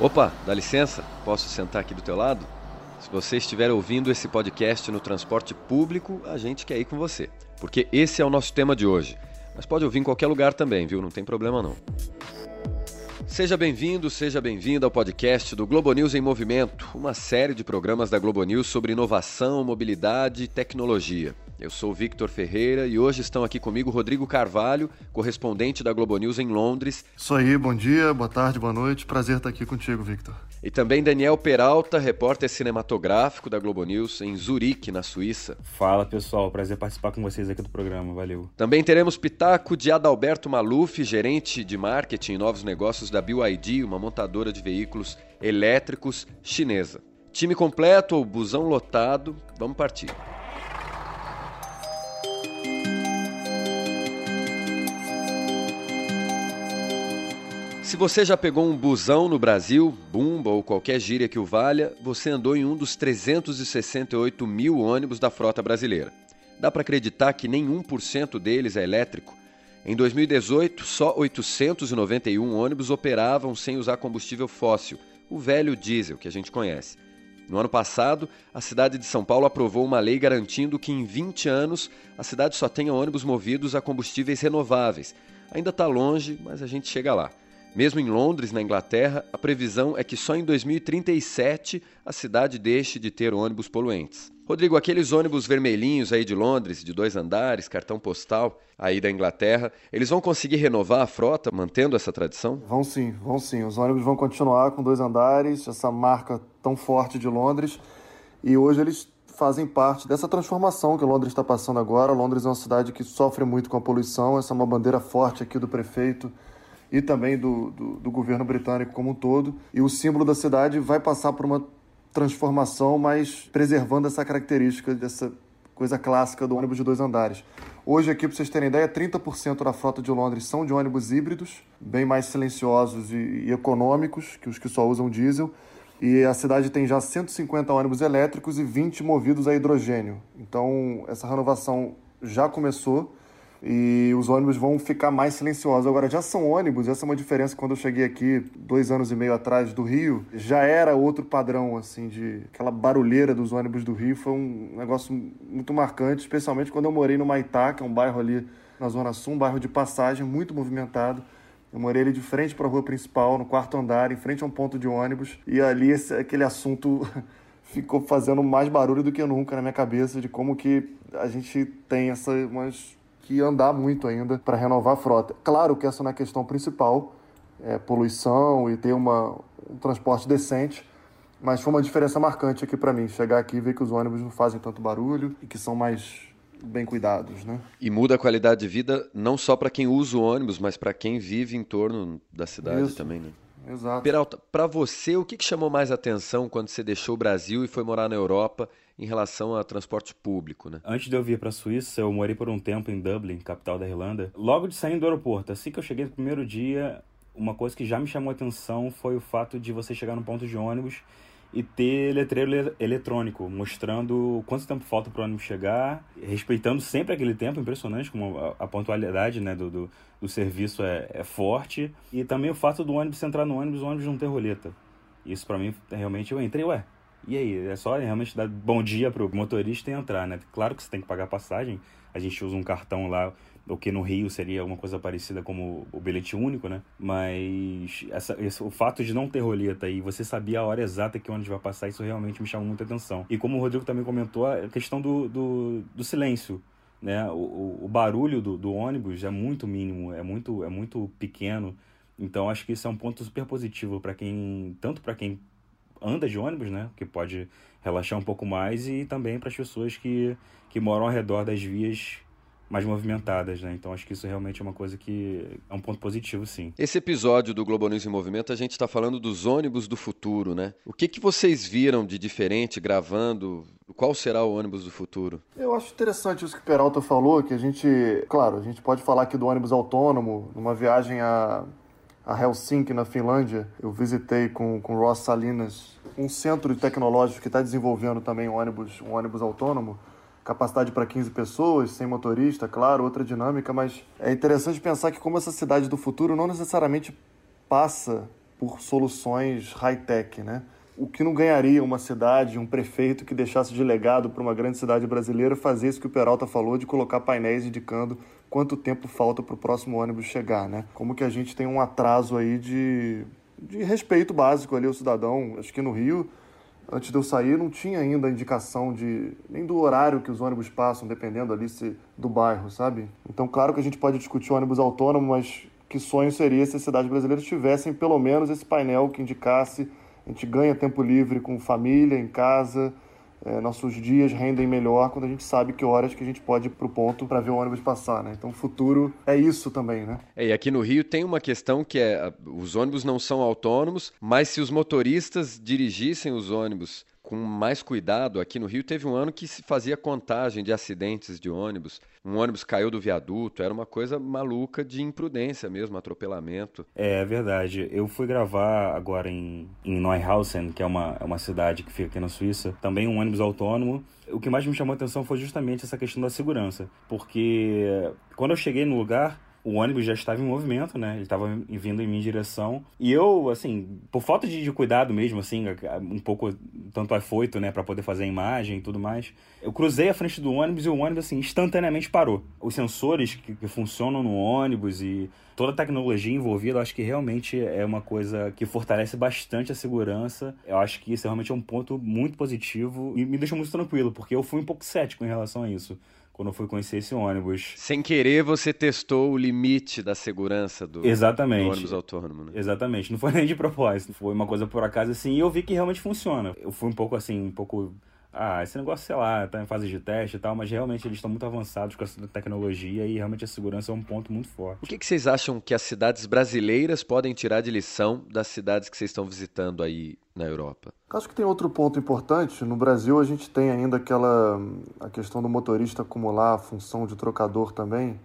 Opa, dá licença? Posso sentar aqui do teu lado? Se você estiver ouvindo esse podcast no transporte público, a gente quer ir com você. Porque esse é o nosso tema de hoje. Mas pode ouvir em qualquer lugar também, viu? Não tem problema não. Seja bem-vindo, seja bem-vinda ao podcast do Globo News em Movimento, uma série de programas da Globo News sobre inovação, mobilidade e tecnologia. Eu sou Victor Ferreira e hoje estão aqui comigo Rodrigo Carvalho, correspondente da Globo News em Londres. Isso aí, bom dia, boa tarde, boa noite. Prazer estar aqui contigo, Victor. E também Daniel Peralta, repórter cinematográfico da Globo News em Zurique, na Suíça. Fala pessoal, prazer participar com vocês aqui do programa, valeu. Também teremos Pitaco de Adalberto Maluf, gerente de marketing e novos negócios da BYD, uma montadora de veículos elétricos chinesa. Time completo ou busão lotado, vamos partir. Se você já pegou um busão no Brasil, Bumba ou qualquer gíria que o valha, você andou em um dos 368 mil ônibus da frota brasileira. Dá para acreditar que nem 1% deles é elétrico? Em 2018, só 891 ônibus operavam sem usar combustível fóssil, o velho diesel que a gente conhece. No ano passado, a cidade de São Paulo aprovou uma lei garantindo que em 20 anos a cidade só tenha ônibus movidos a combustíveis renováveis. Ainda está longe, mas a gente chega lá. Mesmo em Londres, na Inglaterra, a previsão é que só em 2037 a cidade deixe de ter ônibus poluentes. Rodrigo, aqueles ônibus vermelhinhos aí de Londres, de dois andares, cartão postal, aí da Inglaterra, eles vão conseguir renovar a frota, mantendo essa tradição? Vão sim, vão sim. Os ônibus vão continuar com dois andares, essa marca tão forte de Londres. E hoje eles fazem parte dessa transformação que Londres está passando agora. Londres é uma cidade que sofre muito com a poluição, essa é uma bandeira forte aqui do prefeito e também do, do, do governo britânico como um todo. E o símbolo da cidade vai passar por uma transformação, mas preservando essa característica dessa coisa clássica do ônibus de dois andares. Hoje aqui, para vocês terem ideia, 30% da frota de Londres são de ônibus híbridos, bem mais silenciosos e, e, econômicos que os que só usam diesel. E a cidade tem já 150 ônibus elétricos e 20 movidos a hidrogênio. Então, essa renovação já começou e os ônibus vão ficar mais silenciosos. Agora, já são ônibus, essa é uma diferença quando eu cheguei aqui dois anos e meio atrás do Rio, já era outro padrão, assim, de aquela barulheira dos ônibus do Rio, foi um negócio muito marcante, especialmente quando eu morei no Maitá, que é um bairro ali na Zona Sul, um bairro de passagem muito movimentado. Eu morei ali de frente para a rua principal, no quarto andar, em frente a um ponto de ônibus, e ali esse, aquele assunto ficou fazendo mais barulho do que nunca na minha cabeça de como que a gente tem essa que andar muito ainda para renovar a frota. Claro que essa não é a questão principal, é poluição e ter uma, um transporte decente, mas foi uma diferença marcante aqui para mim, chegar aqui e ver que os ônibus não fazem tanto barulho e que são mais bem cuidados, né? E muda a qualidade de vida não só para quem usa o ônibus, mas para quem vive em torno da cidade Isso. também, né? Exato. Peralta, para você, o que, que chamou mais atenção quando você deixou o Brasil e foi morar na Europa em relação a transporte público, né? Antes de eu vir para a Suíça, eu morei por um tempo em Dublin, capital da Irlanda. Logo de sair do aeroporto, assim que eu cheguei no primeiro dia, uma coisa que já me chamou a atenção foi o fato de você chegar no ponto de ônibus e ter letreiro eletrônico mostrando quanto tempo falta para o ônibus chegar, respeitando sempre aquele tempo, impressionante como a, pontualidade né, do, do, do, serviço é, é forte. E também o fato do ônibus entrar no ônibus, o ônibus não ter roleta. Isso para mim, realmente, eu entrei, ué, e aí, é só realmente dar bom dia pro motorista e entrar, né? Claro que você tem que pagar passagem. A gente usa um cartão lá, o que no Rio seria uma coisa parecida como o bilhete único, né? Mas essa, esse, o fato de não ter roleta e você sabia a hora exata que onde vai passar, isso realmente me chamou muita atenção. E como o Rodrigo também comentou, a questão do, do, do silêncio. Né? O, o, o barulho do, do ônibus é muito mínimo, é muito, é muito pequeno. Então acho que isso é um ponto super positivo para quem, tanto para quem anda de ônibus, né? Que pode relaxar um pouco mais e também para as pessoas que, que moram ao redor das vias mais movimentadas, né? Então acho que isso realmente é uma coisa que é um ponto positivo, sim. Esse episódio do Globo News em Movimento a gente está falando dos ônibus do futuro, né? O que, que vocês viram de diferente gravando? Qual será o ônibus do futuro? Eu acho interessante isso que o Peralta falou, que a gente, claro, a gente pode falar aqui do ônibus autônomo, numa viagem a a Helsinki, na Finlândia. Eu visitei com, com Ross Salinas um centro tecnológico que está desenvolvendo também um ônibus, um ônibus autônomo. Capacidade para 15 pessoas, sem motorista, claro, outra dinâmica, mas é interessante pensar que como essa cidade do futuro não necessariamente passa por soluções high-tech, né? O que não ganharia uma cidade, um prefeito que deixasse de legado para uma grande cidade brasileira fazer isso que o Peralta falou de colocar painéis indicando quanto tempo falta para o próximo ônibus chegar, né? Como que a gente tem um atraso aí de, de respeito básico ali ao cidadão. Acho que no Rio antes de eu sair, não tinha ainda indicação de nem do horário que os ônibus passam, dependendo ali se, do bairro, sabe? Então, claro que a gente pode discutir ônibus autônomo, mas que sonho seria se as cidades brasileiras tivessem pelo menos esse painel que indicasse a gente ganha tempo livre com família, em casa, é, nossos dias rendem melhor quando a gente sabe que horas que a gente pode ir para o ponto para ver o ônibus passar, né? Então o futuro é isso também, né? É, e aqui no Rio tem uma questão que é os ônibus não são autônomos, mas se os motoristas dirigissem os ônibus com mais cuidado. Aqui no Rio teve um ano que se fazia contagem de acidentes de ônibus. Um ônibus caiu do viaduto, era uma coisa maluca de imprudência mesmo, atropelamento. É, é verdade. Eu fui gravar agora em, em Neuhausen, que é uma, é uma cidade que fica aqui na Suíça, também um ônibus autônomo. O que mais me chamou a atenção foi justamente essa questão da segurança, porque quando eu cheguei no lugar, o ônibus já estava em movimento, né? Ele estava vindo em minha direção. E eu, assim, por falta de, de cuidado mesmo, assim, um pouco tanto afoito, né, para poder fazer a imagem e tudo mais, eu cruzei a frente do ônibus e o ônibus, assim, instantaneamente parou. Os sensores que, que funcionam no ônibus e toda a tecnologia envolvida, eu acho que realmente é uma coisa que fortalece bastante a segurança. Eu acho que isso realmente é um ponto muito positivo e me deixa muito tranquilo, porque eu fui um pouco cético em relação a isso quando eu fui conhecer esse ônibus. Sem querer, você testou o limite da segurança do, Exatamente. do ônibus autônomo, né? Exatamente. Não foi nem de propósito. Foi uma coisa por acaso assim e eu vi que realmente funciona. Eu fui um pouco assim, um pouco ah, esse negócio, sei lá, tá em fase de teste e tal, mas realmente eles estão muito avançados com essa tecnologia e realmente a segurança é um ponto muito forte. O que, que vocês acham que as cidades brasileiras podem tirar de lição das cidades que vocês estão visitando aí na Europa? Acho que tem outro ponto importante. No Brasil, a gente tem ainda aquela a questão do motorista acumular a função de trocador também,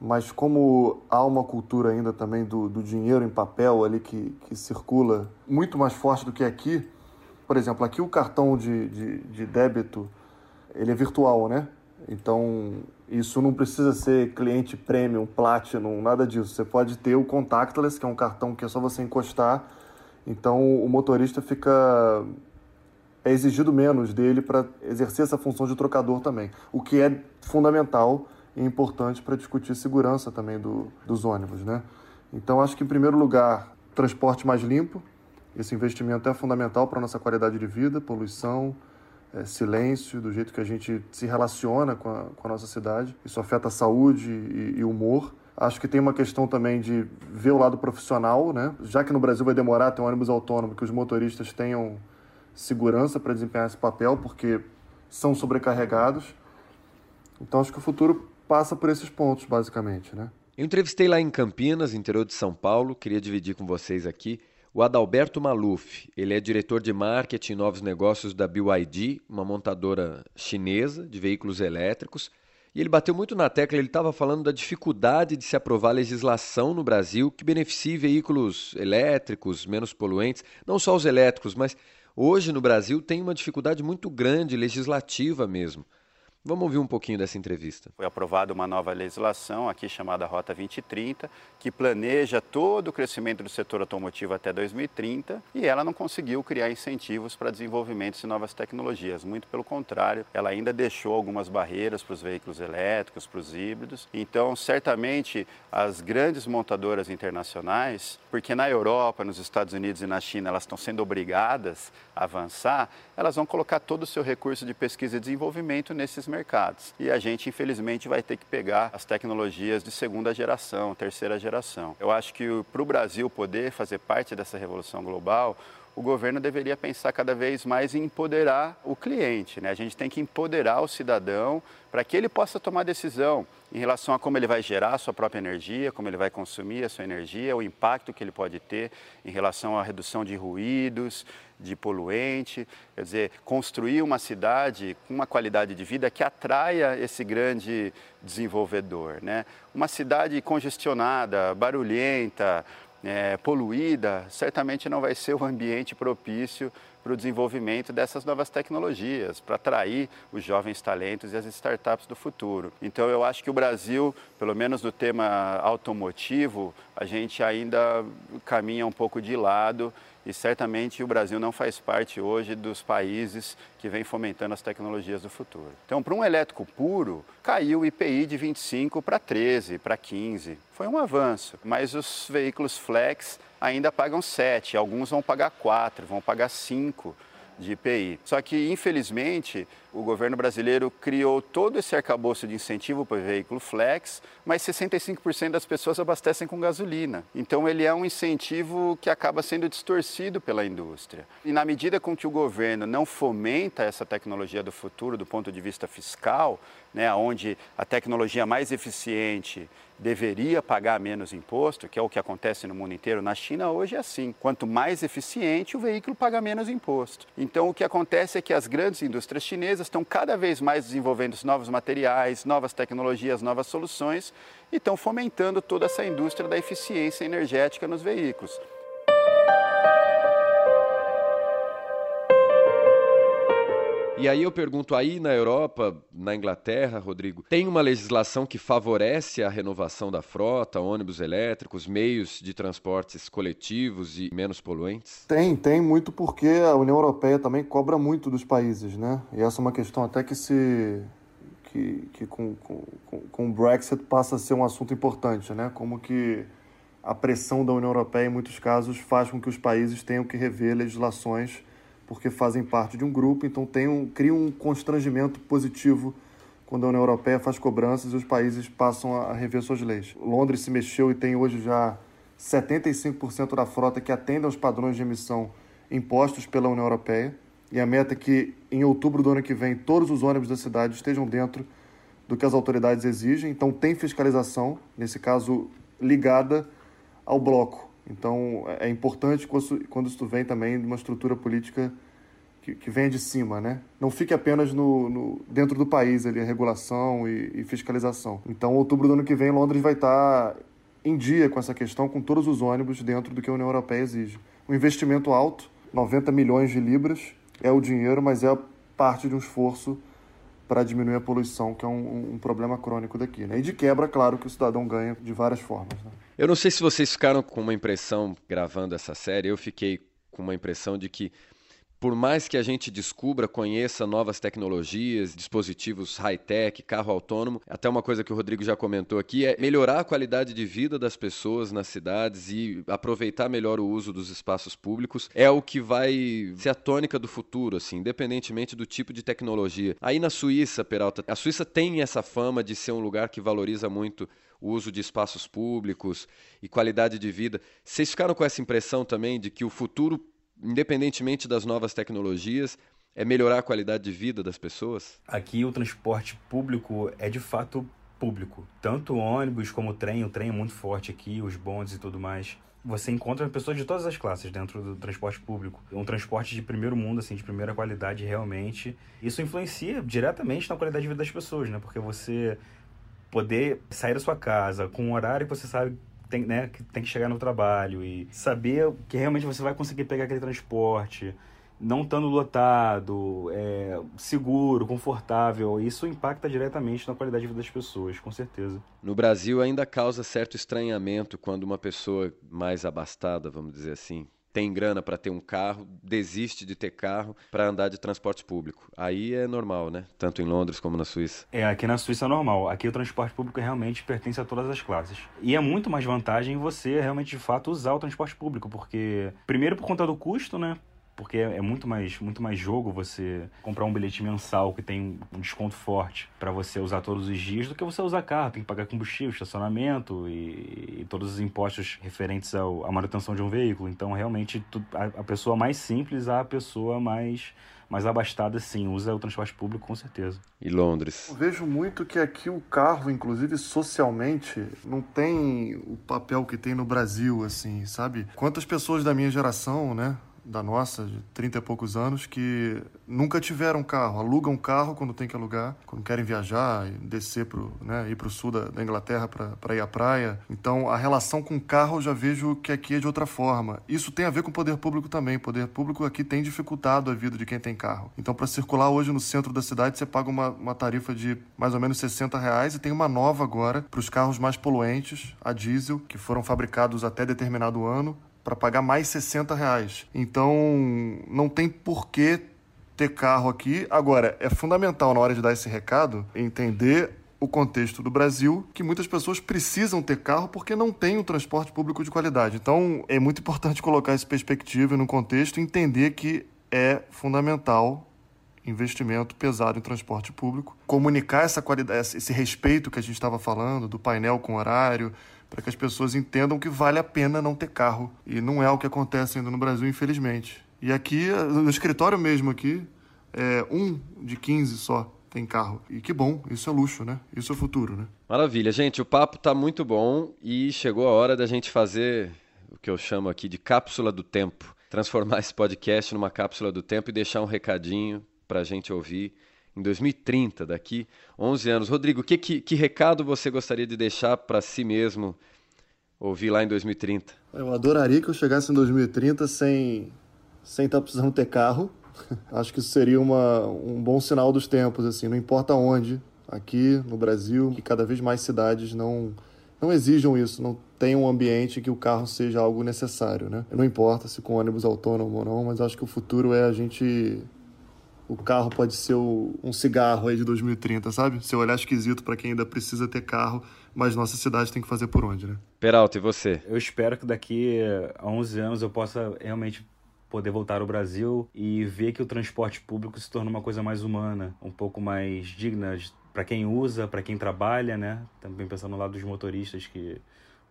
mas como há uma cultura ainda também do, do dinheiro em papel ali que, que circula muito mais forte do que aqui, por exemplo, aqui o cartão de, de, de débito ele é virtual, né? Então, isso não precisa ser cliente premium, platinum, nada disso. Você pode ter o contactless, que é um cartão que é só você encostar. Então, o motorista fica é exigido menos dele para exercer essa função de trocador também, o que é fundamental e importante para discutir segurança também do, dos ônibus, né? Então, acho que, em primeiro lugar, transporte mais limpo, esse investimento é fundamental para a nossa qualidade de vida, poluição, é, silêncio, do jeito que a gente se relaciona com a, com a nossa cidade. Isso afeta a saúde e, e humor. Acho que tem uma questão também de ver o lado profissional, né? Já que no Brasil vai demorar ter um ônibus autônomo, que os motoristas tenham segurança para desempenhar esse papel, porque são sobrecarregados. Então acho que o futuro passa por esses pontos, basicamente, né? Eu entrevistei lá em Campinas, interior de São Paulo, queria dividir com vocês aqui o Adalberto Maluf, ele é diretor de marketing e novos negócios da BYD, uma montadora chinesa de veículos elétricos. E ele bateu muito na tecla, ele estava falando da dificuldade de se aprovar legislação no Brasil que beneficie veículos elétricos, menos poluentes, não só os elétricos, mas hoje no Brasil tem uma dificuldade muito grande legislativa mesmo. Vamos ouvir um pouquinho dessa entrevista. Foi aprovada uma nova legislação aqui chamada Rota 2030, que planeja todo o crescimento do setor automotivo até 2030 e ela não conseguiu criar incentivos para desenvolvimento de novas tecnologias. Muito pelo contrário, ela ainda deixou algumas barreiras para os veículos elétricos, para os híbridos. Então, certamente, as grandes montadoras internacionais, porque na Europa, nos Estados Unidos e na China elas estão sendo obrigadas a avançar, elas vão colocar todo o seu recurso de pesquisa e desenvolvimento nesses mercados. E a gente, infelizmente, vai ter que pegar as tecnologias de segunda geração, terceira geração. Eu acho que para o Brasil poder fazer parte dessa revolução global, o governo deveria pensar cada vez mais em empoderar o cliente. Né? A gente tem que empoderar o cidadão para que ele possa tomar decisão em relação a como ele vai gerar a sua própria energia, como ele vai consumir a sua energia, o impacto que ele pode ter em relação à redução de ruídos, de poluente, quer dizer, construir uma cidade com uma qualidade de vida que atraia esse grande desenvolvedor. Né? Uma cidade congestionada, barulhenta, é, poluída, certamente não vai ser o ambiente propício para o desenvolvimento dessas novas tecnologias, para atrair os jovens talentos e as startups do futuro. Então eu acho que o Brasil, pelo menos no tema automotivo, a gente ainda caminha um pouco de lado e certamente o Brasil não faz parte hoje dos países que vem fomentando as tecnologias do futuro. Então, para um elétrico puro, caiu o IPI de 25 para 13, para 15. Foi um avanço, mas os veículos flex ainda pagam 7, alguns vão pagar 4, vão pagar 5 de IPI. Só que, infelizmente, o governo brasileiro criou todo esse arcabouço de incentivo para o veículo flex, mas 65% das pessoas abastecem com gasolina. Então, ele é um incentivo que acaba sendo distorcido pela indústria. E na medida com que o governo não fomenta essa tecnologia do futuro do ponto de vista fiscal, né, onde a tecnologia mais eficiente deveria pagar menos imposto, que é o que acontece no mundo inteiro. Na China hoje é assim. Quanto mais eficiente, o veículo paga menos imposto. Então o que acontece é que as grandes indústrias chinesas estão cada vez mais desenvolvendo novos materiais, novas tecnologias, novas soluções e estão fomentando toda essa indústria da eficiência energética nos veículos. E aí eu pergunto, aí na Europa, na Inglaterra, Rodrigo, tem uma legislação que favorece a renovação da frota, ônibus elétricos, meios de transportes coletivos e menos poluentes? Tem, tem muito porque a União Europeia também cobra muito dos países, né? E essa é uma questão até que se que, que com, com, com o Brexit passa a ser um assunto importante, né? Como que a pressão da União Europeia, em muitos casos, faz com que os países tenham que rever legislações porque fazem parte de um grupo, então tem um, cria um constrangimento positivo quando a União Europeia faz cobranças e os países passam a rever suas leis. Londres se mexeu e tem hoje já 75% da frota que atende aos padrões de emissão impostos pela União Europeia. E a meta é que em outubro do ano que vem todos os ônibus da cidade estejam dentro do que as autoridades exigem. Então tem fiscalização, nesse caso ligada ao bloco. Então, é, é importante quando isso vem também de uma estrutura política que, que vem de cima, né? Não fique apenas no, no dentro do país ali, a regulação e, e, fiscalização. Então, outubro do ano que vem, Londres vai estar em dia com essa questão, com todos os ônibus dentro do que a União Europeia exige. Um investimento alto, 90 milhões de libras, é o dinheiro, mas é parte de um esforço para diminuir a poluição, que é um, um, problema crônico daqui. Né? E de quebra, claro que o cidadão ganha de várias formas. Né? Eu não sei se vocês ficaram com uma impressão gravando essa série, eu fiquei com uma impressão de que por mais que a gente descubra, conheça novas tecnologias, dispositivos high-tech, carro autônomo, até uma coisa que o Rodrigo já comentou aqui é melhorar a qualidade de vida das pessoas nas cidades e aproveitar melhor o uso dos espaços públicos é o que vai ser a tônica do futuro, assim, independentemente do tipo de tecnologia. Aí na Suíça, Peralta, a Suíça tem essa fama de ser um lugar que valoriza muito o uso de espaços públicos e qualidade de vida. Vocês ficaram com essa impressão também de que o futuro independentemente das novas tecnologias, é melhorar a qualidade de vida das pessoas? Aqui o transporte público é de fato público. Tanto ônibus como trem, o trem é muito forte aqui, os bondes e tudo mais. Você encontra pessoas de todas as classes dentro do transporte público. Um transporte de primeiro mundo, assim, de primeira qualidade realmente. Isso influencia diretamente na qualidade de vida das pessoas, né? Porque você poder sair da sua casa com um horário que você sabe tem, né, que tem que chegar no trabalho e saber que realmente você vai conseguir pegar aquele transporte, não estando lotado, é, seguro, confortável, isso impacta diretamente na qualidade de vida das pessoas, com certeza. No Brasil ainda causa certo estranhamento quando uma pessoa mais abastada, vamos dizer assim, tem grana para ter um carro, desiste de ter carro para andar de transporte público. Aí é normal, né? Tanto em Londres como na Suíça. É, aqui na Suíça é normal. Aqui o transporte público realmente pertence a todas as classes. E é muito mais vantagem você realmente de fato usar o transporte público, porque primeiro por conta do custo, né? Porque é, muito mais, muito mais jogo você comprar um bilhete mensal que tem um desconto forte para você usar todos os dias do que você usar carro, tem que pagar combustível, estacionamento e, e todos os impostos referentes ao, à manutenção de um veículo. Então, realmente, a, a pessoa mais simples a pessoa mais mais abastada, sim, usa o transporte público com certeza. E Londres? Eu vejo muito que aqui o carro, inclusive socialmente, não tem o papel que tem no Brasil, assim, sabe? Quantas pessoas da minha geração, né, da nossa, de 30 e poucos anos, que nunca tiveram carro, alugam carro quando tem que alugar, quando querem viajar, descer pro, né, ir para o sul da, da Inglaterra para ir à praia. Então, a relação com carro eu já vejo que aqui é de outra forma. Isso tem a ver com o poder público também. O poder público aqui tem dificultado a vida de quem tem carro. Então, para circular hoje no centro da cidade, você paga uma, uma tarifa de mais ou menos 60 reais e tem uma nova agora para os carros mais poluentes, a diesel, que foram fabricados até determinado ano, para pagar mais 60 reais. Então, não tem porquê ter carro aqui. Agora, é fundamental na hora de dar esse recado entender o contexto do Brasil, que muitas pessoas precisam ter carro porque não tem um transporte público de qualidade. Então, é muito importante colocar essa perspectiva no contexto e entender que é fundamental investimento pesado em transporte público, comunicar essa qualidade, esse respeito que a gente estava falando do painel com horário, para que as pessoas entendam que vale a pena não ter carro. E não é o que acontece ainda no Brasil, infelizmente. E aqui, no escritório mesmo aqui, é um de 15 só tem carro. E que bom, isso é luxo, né? Isso é futuro, né? Maravilha, gente, o papo tá muito bom e chegou a hora da gente fazer o que eu chamo aqui de cápsula do tempo. Transformar esse podcast numa cápsula do tempo e deixar um recadinho para a gente ouvir em 2030, daqui 11 anos. Rodrigo, que, que, que recado você gostaria de deixar para si mesmo ouvir lá em 2030? Eu adoraria que eu chegasse em 2030 sem sem estar precisando ter carro. Acho que isso seria uma, um bom sinal dos tempos, assim, não importa onde, aqui no Brasil, que cada vez mais cidades não não exijam isso, não tem um ambiente que o carro seja algo necessário, né? Não importa se com ônibus autônomo ou não, mas acho que o futuro é a gente o carro pode ser o, um cigarro aí de 2030, sabe? Seu olhar esquisito para quem ainda precisa ter carro, mas nossa cidade tem que fazer por onde, né? Peralta, e você? Eu espero que daqui a 11 anos eu possa realmente poder voltar ao Brasil e ver que o transporte público se torna uma coisa mais humana, um pouco mais digna para quem usa, para quem trabalha, né? Também pensando no lado dos motoristas que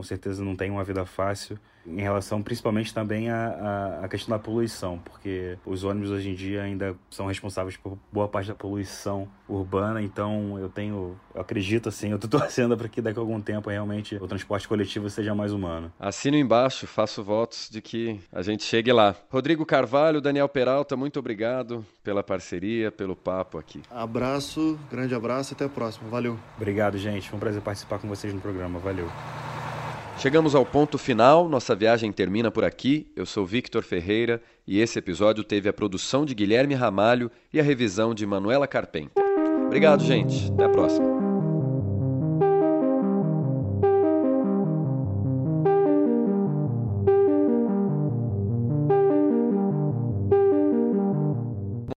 com certeza não tem uma vida fácil, em relação principalmente também à, à, questão da poluição, porque os ônibus hoje em dia ainda são responsáveis por boa parte da poluição urbana, então eu tenho, eu acredito assim, eu tô torcendo para que daqui a algum tempo realmente o transporte coletivo seja mais humano. Assino embaixo, faço votos de que a gente chegue lá. Rodrigo Carvalho, Daniel Peralta, muito obrigado pela parceria, pelo papo aqui. Abraço, grande abraço, até a próxima. Valeu. Obrigado, gente. Foi um prazer participar com vocês no programa. Valeu. Chegamos ao ponto final, nossa viagem termina por aqui. Eu sou Victor Ferreira e esse episódio teve a produção de Guilherme Ramalho e a revisão de Manuela Carpenter. Obrigado, gente. Até a próxima.